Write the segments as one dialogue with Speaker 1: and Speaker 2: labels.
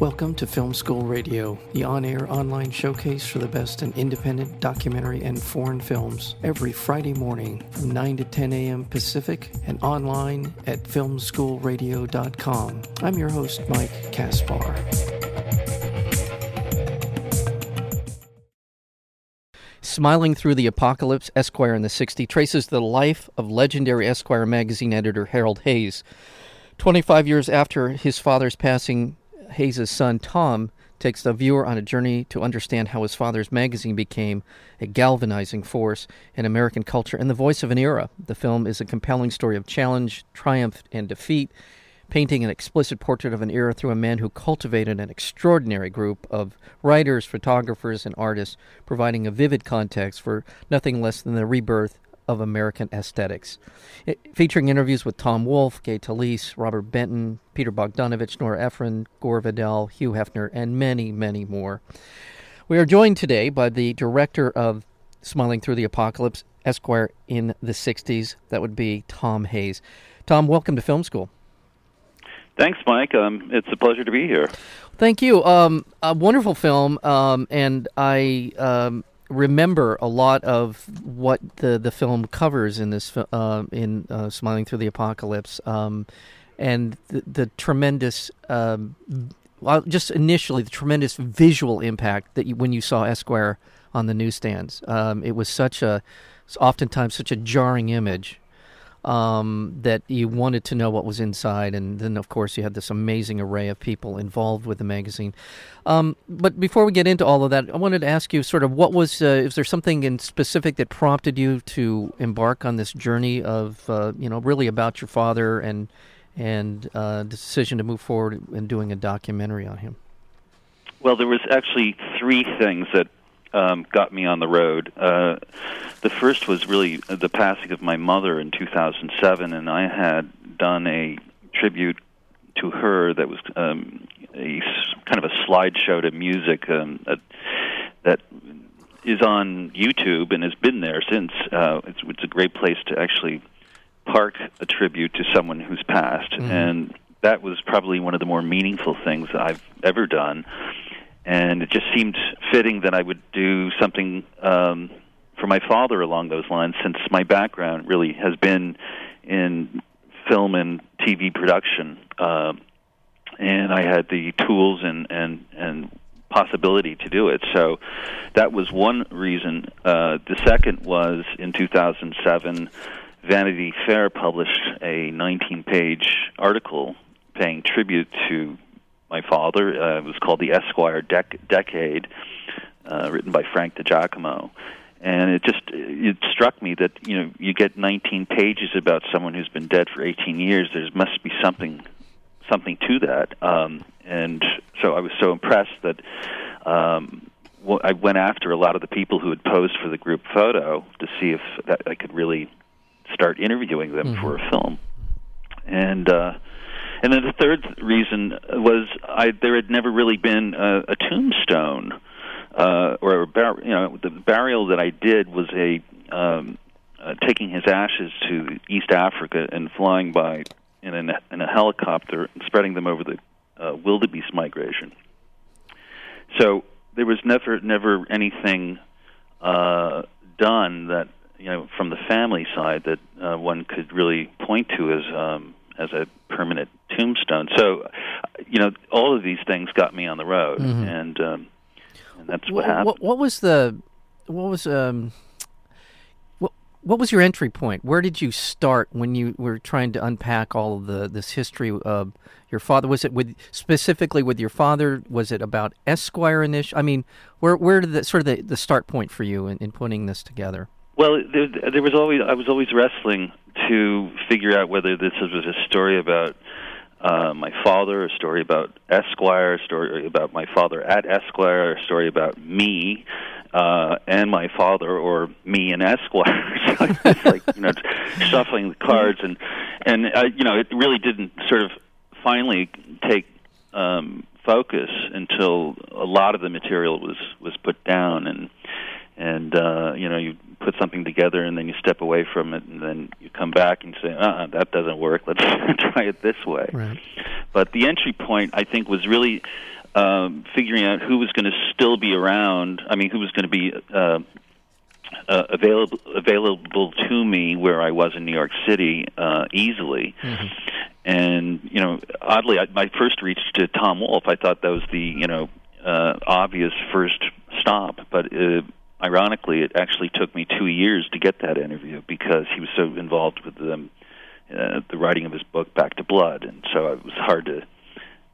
Speaker 1: Welcome to Film School Radio, the on air online showcase for the best in independent documentary and foreign films, every Friday morning from 9 to 10 a.m. Pacific and online at filmschoolradio.com. I'm your host, Mike Kaspar. Smiling Through the Apocalypse, Esquire in the 60s, traces the life of legendary Esquire magazine editor Harold Hayes. 25 years after his father's passing, Hayes' son Tom takes the viewer on a journey to understand how his father's magazine became a galvanizing force in American culture and the voice of an era. The film is a compelling story of challenge, triumph, and defeat, painting an explicit portrait of an era through a man who cultivated an extraordinary group of writers, photographers, and artists, providing a vivid context for nothing less than the rebirth of American aesthetics. It, featuring interviews with Tom Wolfe, Gay Talese, Robert Benton, Peter Bogdanovich, Nora Ephron, Gore Vidal, Hugh Hefner, and many, many more. We are joined today by the director of Smiling Through the Apocalypse, Esquire in the 60s. That would be Tom Hayes. Tom, welcome to Film School.
Speaker 2: Thanks, Mike. Um, it's a pleasure to be here.
Speaker 1: Thank you. Um, a wonderful film, um, and I um, remember a lot of what the the film covers in this uh, in uh, Smiling Through the Apocalypse, um, and the, the tremendous. Um, well, just initially, the tremendous visual impact that you, when you saw Esquire on the newsstands, um, it was such a, oftentimes such a jarring image um, that you wanted to know what was inside, and then of course you had this amazing array of people involved with the magazine. Um, but before we get into all of that, I wanted to ask you sort of what was uh, is there something in specific that prompted you to embark on this journey of uh, you know really about your father and and uh, the decision to move forward in doing a documentary on him?
Speaker 2: Well, there was actually three things that um, got me on the road. Uh, the first was really the passing of my mother in 2007, and I had done a tribute to her that was um, a kind of a slideshow to music um, that, that is on YouTube and has been there since. Uh, it's, it's a great place to actually park a tribute to someone who's passed, mm-hmm. and that was probably one of the more meaningful things I've ever done and it just seemed fitting that I would do something um, for my father along those lines, since my background really has been in film and TV production, uh, and I had the tools and and and possibility to do it. So that was one reason. Uh, the second was in 2007, Vanity Fair published a 19-page article paying tribute to my father. Uh, it was called the Esquire Dec- Decade, uh, written by Frank DiGiacomo. And it just it struck me that you know you get 19 pages about someone who's been dead for 18 years. There must be something something to that. Um, and so I was so impressed that um, well, I went after a lot of the people who had posed for the group photo to see if that I could really start interviewing them mm-hmm. for a film. And uh, and then the third reason was I, there had never really been a, a tombstone uh, or a bar- you know the burial that I did was a um, uh, taking his ashes to East Africa and flying by in a, in a helicopter and spreading them over the uh, wildebeest migration. So there was never never anything uh, done that you know from the family side that uh, one could really point to as um, as a permanent tombstone. So, you know, all of these things got me on the road, mm-hmm. and, um, and that's what, what happened.
Speaker 1: What, what, was the what was um what what was your entry point? Where did you start when you were trying to unpack all of the this history of your father? Was it with specifically with your father? Was it about Esquire initial? I mean, where where did the sort of the, the start point for you in, in putting this together?
Speaker 2: Well, there, there was always I was always wrestling to figure out whether this was a story about uh, my father, a story about Esquire, a story about my father at Esquire, a story about me uh, and my father, or me and Esquire. so it's like you know, shuffling the cards, and and uh, you know, it really didn't sort of finally take um, focus until a lot of the material was was put down, and and uh, you know, you put something together and then you step away from it and then you come back and say, uh, uh, that doesn't work. Let's try it this way.
Speaker 1: Right.
Speaker 2: But the entry point, I think, was really um, figuring out who was going to still be around. I mean, who was going to be uh, uh, available available to me where I was in New York City uh, easily.
Speaker 1: Mm-hmm.
Speaker 2: And you know, oddly, I, my first reach to Tom Wolfe, I thought that was the you know uh, obvious first stop, but. Uh, Ironically, it actually took me two years to get that interview because he was so involved with the, uh, the writing of his book Back to Blood, and so it was hard to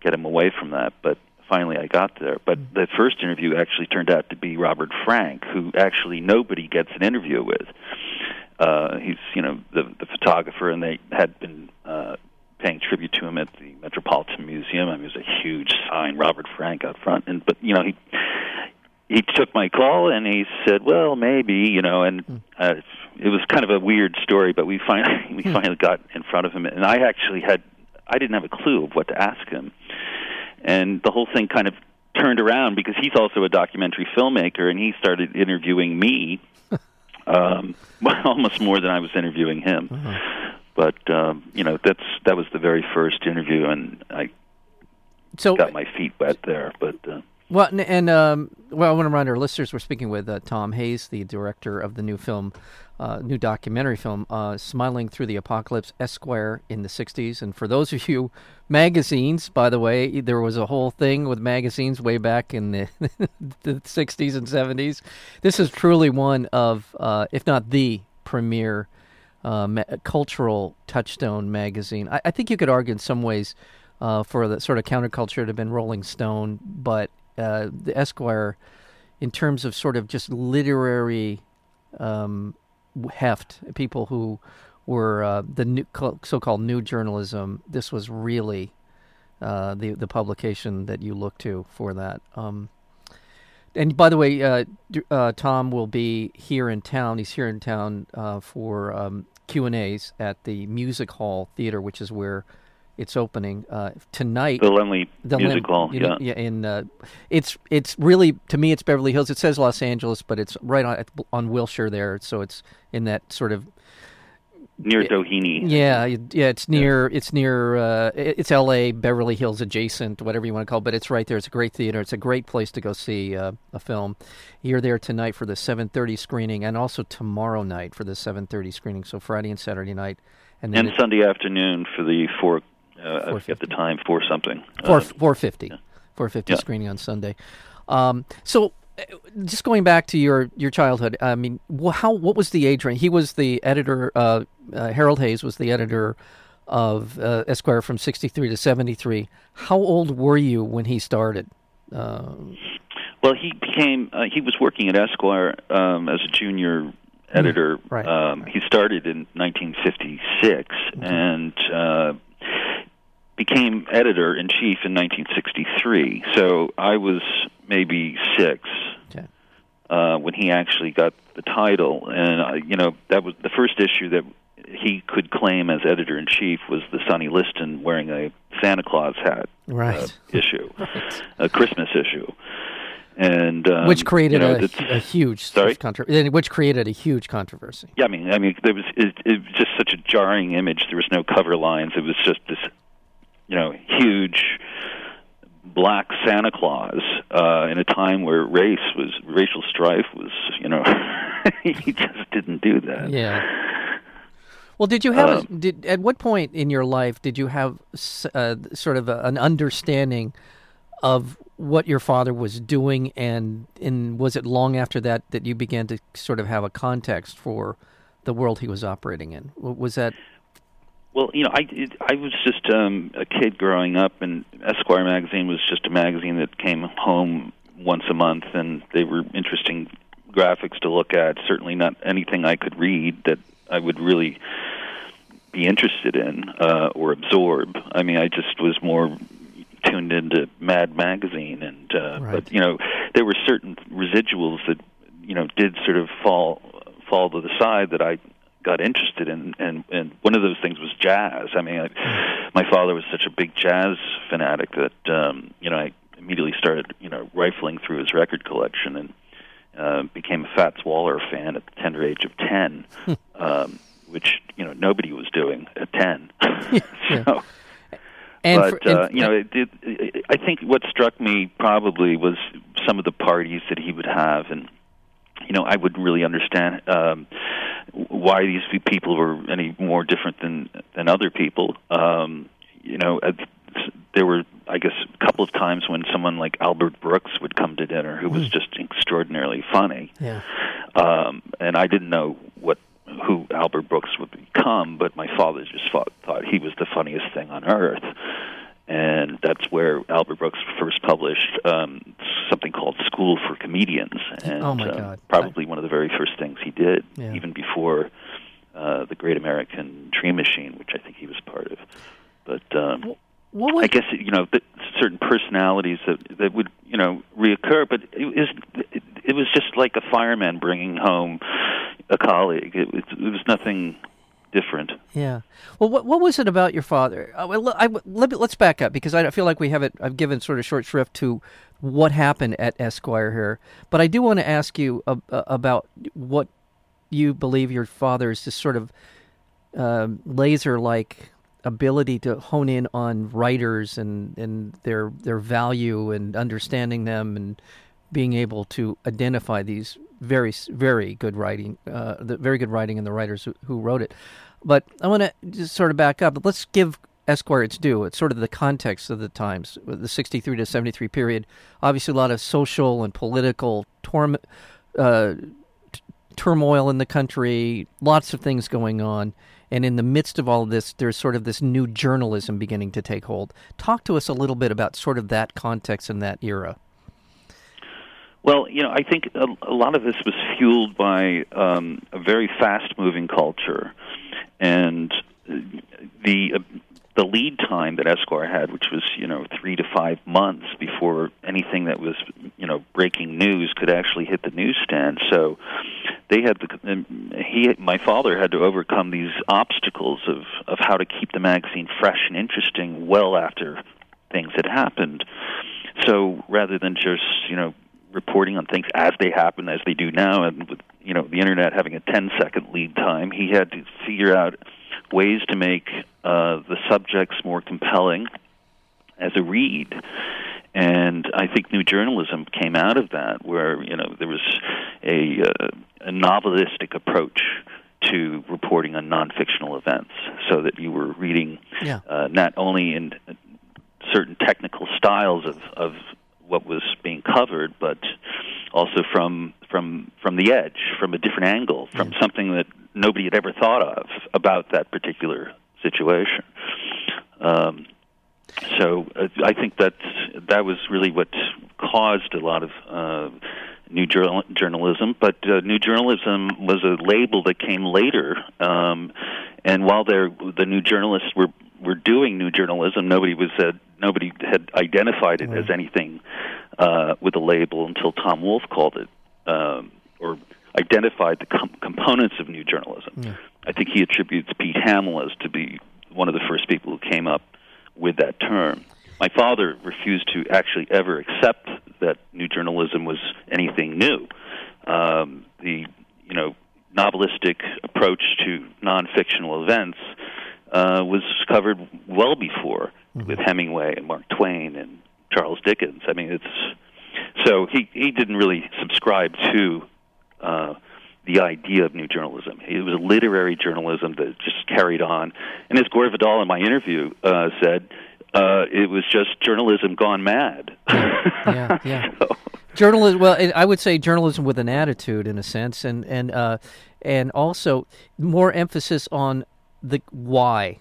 Speaker 2: get him away from that. But finally I got there. But
Speaker 1: Mm-hmm.
Speaker 2: the first interview actually turned out to be Robert Frank, who actually nobody gets an interview with. Uh, he's you know the the photographer, and they had been uh, paying tribute to him at the Metropolitan Museum. I mean, it was a huge sign, Robert Frank out front, and but you know he he took my call and he said, "Well, maybe," you know, and uh, it was kind of a weird story, but we finally we finally got in front of him, and I actually had I didn't have a clue of what to ask him, and the whole thing kind of turned around because he's also a documentary filmmaker, and he started interviewing me, um, almost more than I was interviewing him. But um, you know, that's that was the very first interview, and I
Speaker 1: So,
Speaker 2: got my feet wet there. But uh,
Speaker 1: well, and, and um, well, I want to remind our listeners we're speaking with uh, Tom Hayes, the director of the new film, uh, new documentary film, uh, "Smiling Through the Apocalypse," Esquire in the '60s. And for those of you magazines, by the way, there was a whole thing with magazines way back in the the '60s and '70s. This is truly one of, uh, if not the premier uh, ma- cultural touchstone magazine. I, I think you could argue in some ways uh, for the sort of counterculture to have been Rolling Stone, but uh, the Esquire, in terms of sort of just literary um, heft, people who were uh, the new, so-called new journalism, this was really uh, the the publication that you look to for that. Um, and by the way, uh, uh, Tom will be here in town. He's here in town for um, Q and A's at the Music Hall Theater, which is where it's opening uh, tonight.
Speaker 2: the Laemmle
Speaker 1: The
Speaker 2: Music
Speaker 1: Lim-
Speaker 2: yeah.
Speaker 1: yeah. In uh, it's it's really to me it's Beverly Hills. It says Los Angeles, but it's right on on Wilshire there, so it's in that sort of
Speaker 2: near Doheny.
Speaker 1: yeah yeah. It's near it's near uh, it's L.A. Beverly Hills adjacent, whatever you want to call. it, But it's right there. It's a great theater. It's a great place to go see uh, a film. You're there tonight for the 7:30 screening, and also tomorrow night for the 7:30 screening. So Friday and Saturday night, and then
Speaker 2: and
Speaker 1: it-
Speaker 2: Sunday afternoon for the four. Uh,
Speaker 1: 4:50.
Speaker 2: the time. for something.
Speaker 1: Four
Speaker 2: Uh,
Speaker 1: four fifty, four fifty
Speaker 2: Yeah.
Speaker 1: screening on Sunday. Um, so, uh, just going back to your your childhood, I mean, how what was the age range? He was the editor. Uh, uh, Harold Hayes was the editor of uh, Esquire from sixty three to seventy three. How old were you when he started? Uh,
Speaker 2: Well, he became. Uh, he was working at Esquire um, as a junior editor.
Speaker 1: Mm, right.
Speaker 2: Um, he started in 1956 and uh, became editor in chief in 1963. So I was maybe six uh, when he actually got the title, and uh, you know that was the first issue that he could claim as editor in chief was the Sonny Liston wearing a Santa Claus hat
Speaker 1: Right.
Speaker 2: uh, issue, a Christmas issue, and um,
Speaker 1: which created
Speaker 2: you know,
Speaker 1: a, a huge
Speaker 2: Sorry?
Speaker 1: controversy. Which created a huge controversy.
Speaker 2: Yeah, I mean, I mean, there was it, it was just such a jarring image. There was no cover lines. It was just this, you know, huge black Santa Claus uh, in a time where race was racial strife was, you know, he just didn't do that.
Speaker 1: Yeah. Well, did you have a,
Speaker 2: Um,
Speaker 1: did at what point in your life did you have uh, sort of a, an understanding of what your father was doing, and and was it long after that that you began to sort of have a context for the world he was operating in? Was that
Speaker 2: Well, you know, I it, I was just um, a kid growing up, and Esquire magazine was just a magazine that came home once a month, and they were interesting graphics to look at. Certainly not anything I could read that I would really be interested in uh, or absorb. I mean, I just was more tuned into Mad Magazine, and uh,
Speaker 1: Right.
Speaker 2: but you know, there were certain residuals that you know did sort of fall fall to the side that I got interested in, and and one of those things was jazz. I mean, I, my father was such a big jazz fanatic that um, you know I immediately started you know rifling through his record collection and uh, became a Fats Waller fan at the tender age of ten, um, which you know nobody was doing at ten.
Speaker 1: Yeah.
Speaker 2: so,
Speaker 1: And
Speaker 2: but
Speaker 1: for- and-
Speaker 2: uh, you know, it, it, I think what struck me probably was some of the parties that he would have, and you know, I wouldn't really understand um, why these people were any more different than than other people. Um, you know, there were, I guess, a couple of times when someone like Albert Brooks would come to dinner, who was just extraordinarily funny
Speaker 1: yeah.
Speaker 2: um, and I didn't know what who Albert Brooks would become, but my father just thought, thought he was the funniest thing on earth, and that's where Albert Brooks first published um, something called School for Comedians, and
Speaker 1: Oh, my
Speaker 2: uh, probably one of the very first things he did,
Speaker 1: Yeah.
Speaker 2: even before uh, the Great American Dream Machine, which I think he was part of. But um,
Speaker 1: What was
Speaker 2: I guess you know certain personalities that that would you know reoccur, but it was it, it was just like a fireman bringing home a colleague. It was, it was nothing different.
Speaker 1: Yeah. Well, what what was it about your father? Uh, I, let let's back up because I feel like we haven't. I've given sort of short shrift to what happened at Esquire here, but I do want to ask you uh, about what you believe your father's this sort of um, laser-like ability to hone in on writers and, and their their value and understanding them and being able to identify these very very good writing, uh, the very good writing and the writers who, who wrote it. But I want to just sort of back up. Let's give Esquire its due. It's sort of the context of the times, the '63 to '73 period. Obviously, a lot of social and political uh, t- turmoil in the country. Lots of things going on. And in the midst of all of this, there's sort of this new journalism beginning to take hold. Talk to us a little bit about sort of that context and that era.
Speaker 2: Well, you know, I think a, a lot of this was fueled by um, a very fast-moving culture, and the uh, the lead time that Esquire had, which was you know three to five months before anything that was you know breaking news could actually hit the newsstand. So they had the um, he my father had to overcome these obstacles of of how to keep the magazine fresh and interesting well after things had happened. So rather than just you know reporting on things as they happen, as they do now, and with you know the internet having a 10 second lead time, he had to figure out ways to make uh, the subjects more compelling as a read. And I think new journalism came out of that, where you know there was a, uh, a novelistic approach to reporting on non-fictional events, so that you were reading
Speaker 1: Yeah.
Speaker 2: uh, not only in certain technical styles of, of what was being covered, but also from from from the edge, from a different angle, from something that nobody had ever thought of about that particular situation. Um, so uh, I think that that was really what caused a lot of uh, new journal- journalism. But uh, new journalism was a label that came later, um, and while there the new journalists were were doing new journalism, nobody was uh, nobody had identified it as anything uh, with a label until Tom Wolfe called it um, or identified the com- components of new journalism. I think he attributes Pete Hamill as to be one of the first people who came up with that term. My father refused to actually ever accept that new journalism was anything new. Um, the you know novelistic approach to non-fictional events uh, was covered well before with Hemingway and Mark Twain and Charles Dickens. I mean, it's so he he didn't really subscribe to uh, the idea of new journalism. It was a literary journalism that just carried on. And as Gore Vidal in my interview uh, said, uh, it was just journalism gone mad.
Speaker 1: Yeah, yeah.
Speaker 2: So-
Speaker 1: journalism well i would say journalism with an attitude in a sense and and uh and also more emphasis on the why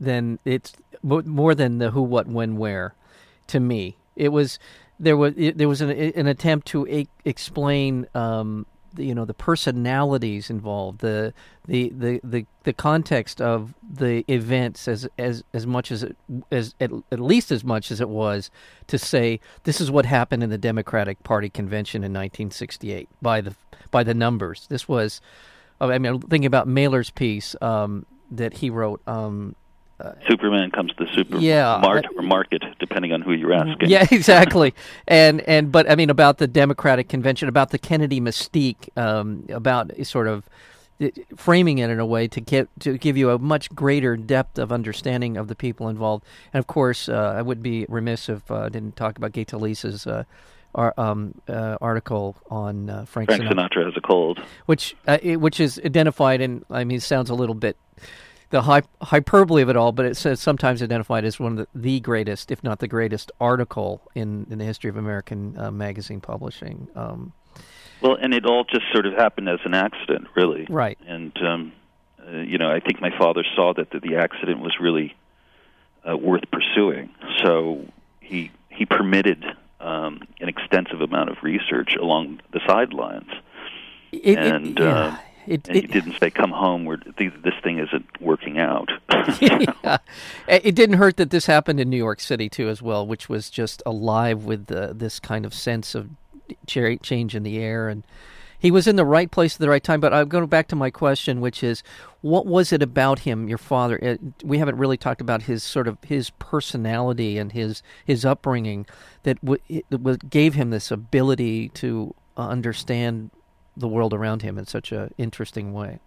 Speaker 1: than it's more than the who what when where to me. It was there was it, there was an, an attempt to e- explain um the, you know the personalities involved the the, the the the context of the events as as as much as it as at, at least as much as it was to say this is what happened in the Democratic Party convention in 1968 by the by the numbers. This was I mean I'm thinking about Mailer's piece um, that he wrote um,
Speaker 2: Superman comes to the super
Speaker 1: Yeah,
Speaker 2: mart or market, depending on who you're asking.
Speaker 1: Yeah, exactly. and and but I mean about the Democratic convention, about the Kennedy mystique, um, about sort of framing it in a way to get to give you a much greater depth of understanding of the people involved. And of course, uh, I would be remiss if uh, I didn't talk about Gay Talese's uh, ar- um, uh, article on uh, Frank,
Speaker 2: Frank
Speaker 1: Sinatra,
Speaker 2: Sinatra has a cold.
Speaker 1: which uh, it, which is identified and I mean sounds a little bit the hy- hyperbole of it all, but it says sometimes identified as one of the, the greatest, if not the greatest, article in, in the history of American uh, magazine publishing. Um,
Speaker 2: Well, and it all just sort of happened as an accident, really.
Speaker 1: right.
Speaker 2: And um, uh, you know, I think my father saw that the, the accident was really uh, worth pursuing, so he he permitted um, an extensive amount of research along the sidelines,
Speaker 1: It, it-
Speaker 2: and
Speaker 1: yeah.
Speaker 2: uh,
Speaker 1: it,
Speaker 2: and
Speaker 1: it,
Speaker 2: he didn't say, "Come home, we're, this thing isn't working out."
Speaker 1: yeah. It didn't hurt that this happened in New York City too, as well, which was just alive with the, this kind of sense of change in the air, and he was in the right place at the right time. But I'm going back to my question, which is, what was it about him, your father? We haven't really talked about his sort of his personality and his his upbringing that w- gave him this ability to understand the world around him in such a interesting way.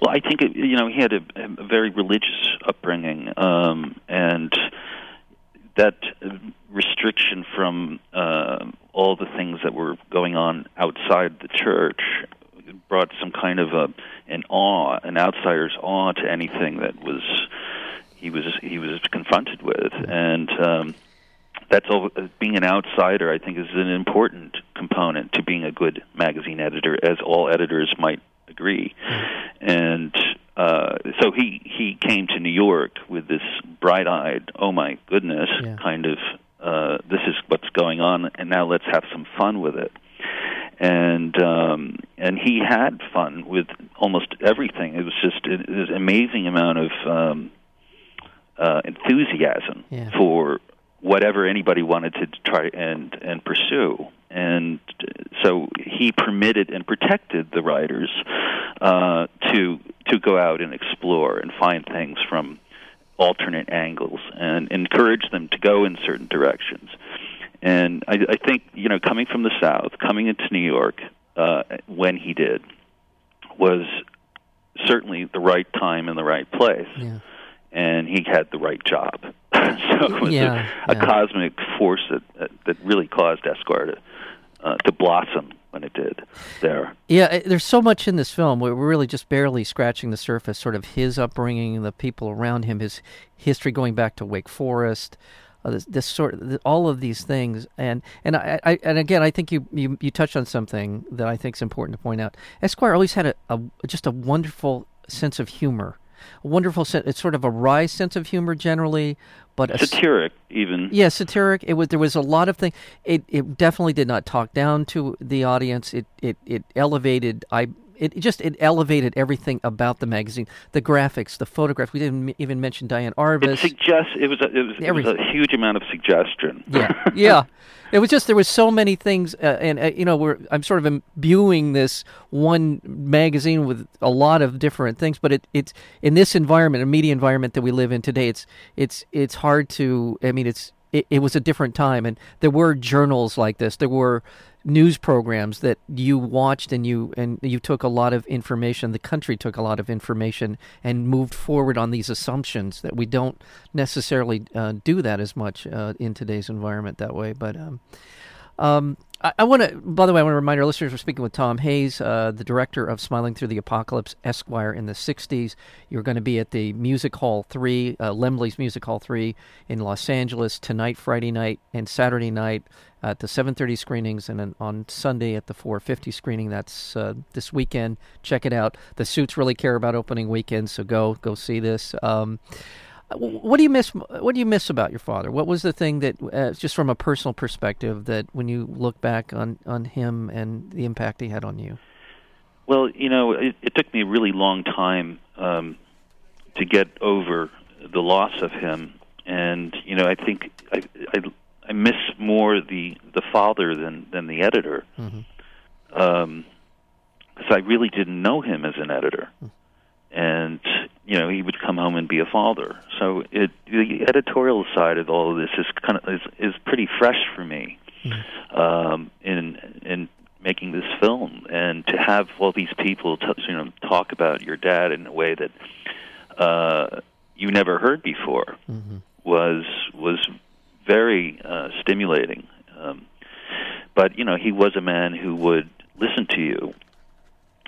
Speaker 2: Well, I think it, you know he had a, a very religious upbringing, um, and that restriction from uh, all the things that were going on outside the church brought some kind of a an awe, an outsider's awe to anything that was he was he was confronted with, and um, that's all. uh, Being an outsider, I think, is an important component to being a good magazine editor, as all editors might agree. And uh, so he he came to New York with this bright-eyed, oh my goodness,
Speaker 1: Yeah.
Speaker 2: kind of uh, this is what's going on, and now let's have some fun with it. And um, and he had fun with almost everything. It was just it, it was an amazing amount of um, uh, enthusiasm
Speaker 1: Yeah.
Speaker 2: for whatever anybody wanted to try and and pursue. And so he permitted and protected the writers uh, to to go out and explore and find things from alternate angles and encourage them to go in certain directions. And I, I think you know, coming from the South, coming into New York uh, when he did was certainly the right time and the right place
Speaker 1: Yeah.
Speaker 2: and he had the right job. so it was
Speaker 1: Yeah,
Speaker 2: a, a
Speaker 1: yeah.
Speaker 2: cosmic force that, that that really caused Esquire to uh, to blossom when it did there.
Speaker 1: Yeah, uh, there's so much in this film. We're really just barely scratching the surface. Sort of his upbringing, the people around him, his history going back to Wake Forest, uh, this, this sort, of, all of these things, and and I, I and again, I think you, you you touched on something that I think is important to point out. Esquire always had a, a just a wonderful sense of humor, a wonderful sense. It's sort of a wry sense of humor generally, but a
Speaker 2: Satiric, even.
Speaker 1: yeah, satiric. It was there was a lot of things. It it definitely did not talk down to the audience. It it it elevated. I it just it elevated everything about the magazine. The graphics, the photographs. We didn't m- even mention Diane Arbus.
Speaker 2: It suggests it was a, it was, it was a huge amount of suggestion.
Speaker 1: yeah, yeah. It was just there was so many things, uh, and uh, you know, we're I'm sort of imbuing this one magazine with a lot of different things. But it, it's in this environment, a media environment that we live in today. It's it's it's hard to. I mean, it's it, it was a different time, and there were journals like this. There were news programs that you watched and you and you took a lot of information the country took a lot of information and moved forward on these assumptions that we don't necessarily uh, do that as much uh, in today's environment that way but um, um, I, I want to, by the way, I want to remind our listeners we're speaking with Tom Hayes, uh, the director of Smiling Through the Apocalypse, Esquire in the 60s. You're going to be at the Music Hall 3, uh, Laemmle's Music Hall 3 in Los Angeles tonight, Friday night, and Saturday night at the 7.30 screenings, and then on Sunday at the 4.50 screening. That's uh, this weekend. Check it out. The suits really care about opening weekend, so go go see this. Um, what do you miss? What do you miss about your father? What was the thing that, uh, just from a personal perspective, that when you look back on on him and the impact he had on you?
Speaker 2: Well, you know, it, it took me a really long time um, to get over the loss of him, and you know, I think I, I, I miss more the the father than than the editor,
Speaker 1: Mm-hmm.
Speaker 2: um, because I really didn't know him as an editor, and you know, he would come home and be a father. So it the editorial side of all of this is kind of is, is pretty fresh for me, um, in in making this film, and to have all these people, t- you know, talk about your dad in a way that uh, you never heard before
Speaker 1: Mm-hmm.
Speaker 2: was was very uh, stimulating. Um, but you know, he was a man who would listen to you,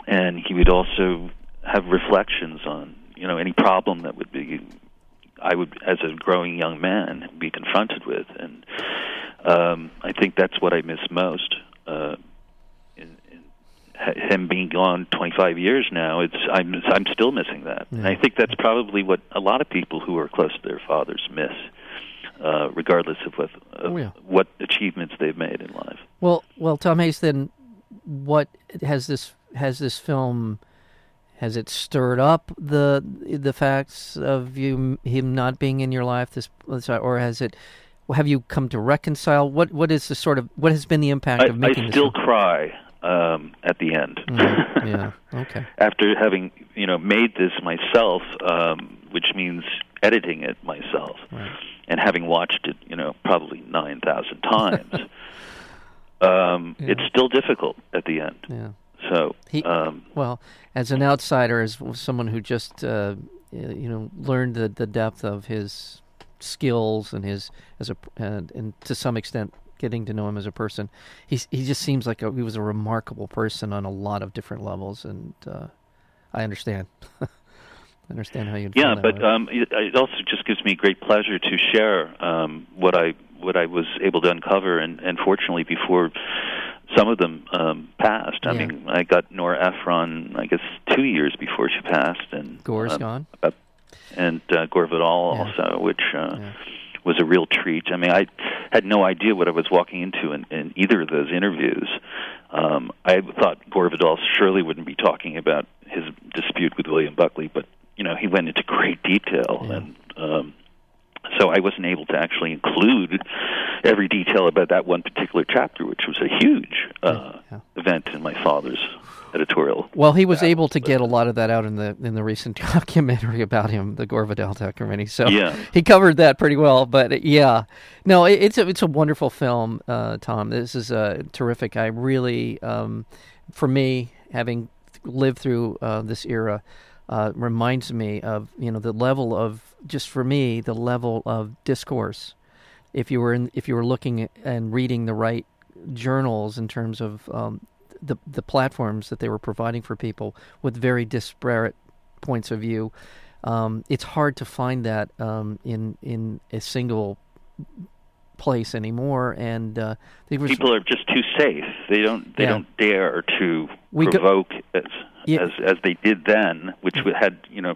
Speaker 2: and he would also have reflections on you know any problem that would be I would, as a growing young man, be confronted with, and um, I think that's what I miss most. Uh, in, in him being gone 25 years now, it's I'm I'm still missing that, and I think that's probably what a lot of people who are close to their fathers miss, uh, regardless of what of
Speaker 1: Oh, yeah.
Speaker 2: what achievements they've made in life.
Speaker 1: Well, well, Tom Hayes. Then, what has this has this film? Has it stirred up the the facts of you him not being in your life? This, or has it? Have you come to reconcile? What what is the sort of what has been the impact
Speaker 2: I,
Speaker 1: of making
Speaker 2: I still
Speaker 1: film?
Speaker 2: cry um, at the end.
Speaker 1: Mhm, yeah. Okay.
Speaker 2: After having you know made this myself, um, which means editing it myself,
Speaker 1: Right.
Speaker 2: and having watched it, you know, probably nine thousand times, um,
Speaker 1: Yeah.
Speaker 2: it's still difficult at the end.
Speaker 1: Yeah.
Speaker 2: So,
Speaker 1: He-
Speaker 2: um,
Speaker 1: Well, as an outsider, as someone who just uh, you know learned the, the depth of his skills and his as a and, and to some extent getting to know him as a person, he he just seems like a, he was a remarkable person on a lot of different levels, and uh, I understand. I understand how you.
Speaker 2: yeah, but um, it, it also just gives me great pleasure to share um, what I what I was able to uncover, and, and fortunately, before some of them um, passed. I
Speaker 1: Yeah.
Speaker 2: mean, I got Nora Ephron, I guess, two years before she passed, and
Speaker 1: Gore's
Speaker 2: um,
Speaker 1: gone.
Speaker 2: and uh, Gore Vidal
Speaker 1: Yeah.
Speaker 2: also, which uh,
Speaker 1: Yeah.
Speaker 2: was a real treat. I mean, I had no idea what I was walking into in, in either of those interviews. Um, I thought Gore Vidal surely wouldn't be talking about his dispute with William Buckley, but you know, he went into great detail, and um, so I wasn't able to actually include every detail about that one particular chapter, which was a huge uh,
Speaker 1: Yeah.
Speaker 2: event in my father's editorial.
Speaker 1: Well, he was able to get a lot of that out in the in the recent documentary about him, the Gore Vidal documentary. So
Speaker 2: Yeah.
Speaker 1: he covered that pretty well. But yeah, no, it, it's a it's a wonderful film, uh, Tom. This is uh, terrific. I really, um, for me, having lived through uh, this era, uh, reminds me of you know the level of just for me the level of discourse. If you were in, if you were looking and reading the right journals in terms of um, the the platforms that they were providing for people with very disparate points of view. Um, it's hard to find that um, in in a single place anymore, and uh, was
Speaker 2: people are just too safe. They don't they
Speaker 1: Yeah.
Speaker 2: don't dare to
Speaker 1: We
Speaker 2: provoke as,
Speaker 1: Yeah.
Speaker 2: as as they did then, which had you know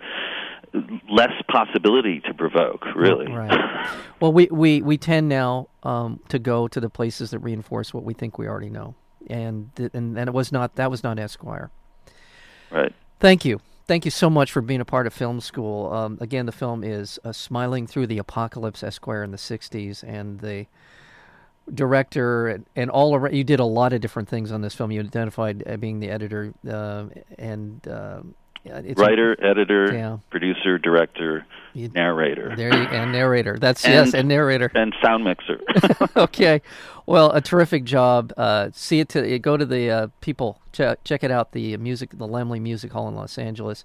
Speaker 2: less possibility to provoke. Really,
Speaker 1: Right. Well, we, we, we tend now um, to go to the places that reinforce what we think we already know, and th- and and it was not that was not Esquire.
Speaker 2: right.
Speaker 1: Thank you. Thank you so much for being a part of film school. Um, again, the film is uh, Smiling Through the Apocalypse, Esquire in the 60s, and the director and, and all around, you did a lot of different things on this film. You identified uh, being the editor uh, and uh, it's a-
Speaker 2: Writer, editor,
Speaker 1: Yeah.
Speaker 2: producer, director,
Speaker 1: You-
Speaker 2: narrator,
Speaker 1: there you, and narrator. That's
Speaker 2: And-
Speaker 1: yes, and narrator.
Speaker 2: and sound mixer.
Speaker 1: okay, well, a terrific job. Uh, see it to go to the uh, people check check it out. The music, the Laemmle Music Hall in Los Angeles.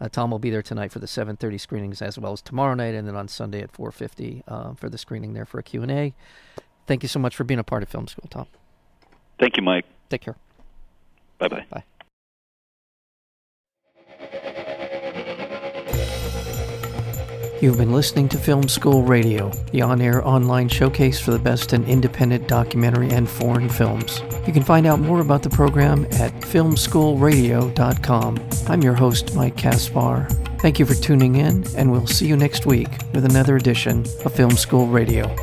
Speaker 1: Uh, Tom will be there tonight for the 7:30 screenings, as well as tomorrow night, and then on Sunday at 4:50 uh, for the screening there for a Q and A. Thank you so much for being a part of Film School, Tom.
Speaker 2: Thank you, Mike.
Speaker 1: Take care.
Speaker 2: Bye bye.
Speaker 1: Bye. You've been listening to Film School Radio, the on air online showcase for the best in independent documentary and foreign films. You can find out more about the program at filmschoolradio.com. I'm your host, Mike Caspar. Thank you for tuning in, and we'll see you next week with another edition of Film School Radio.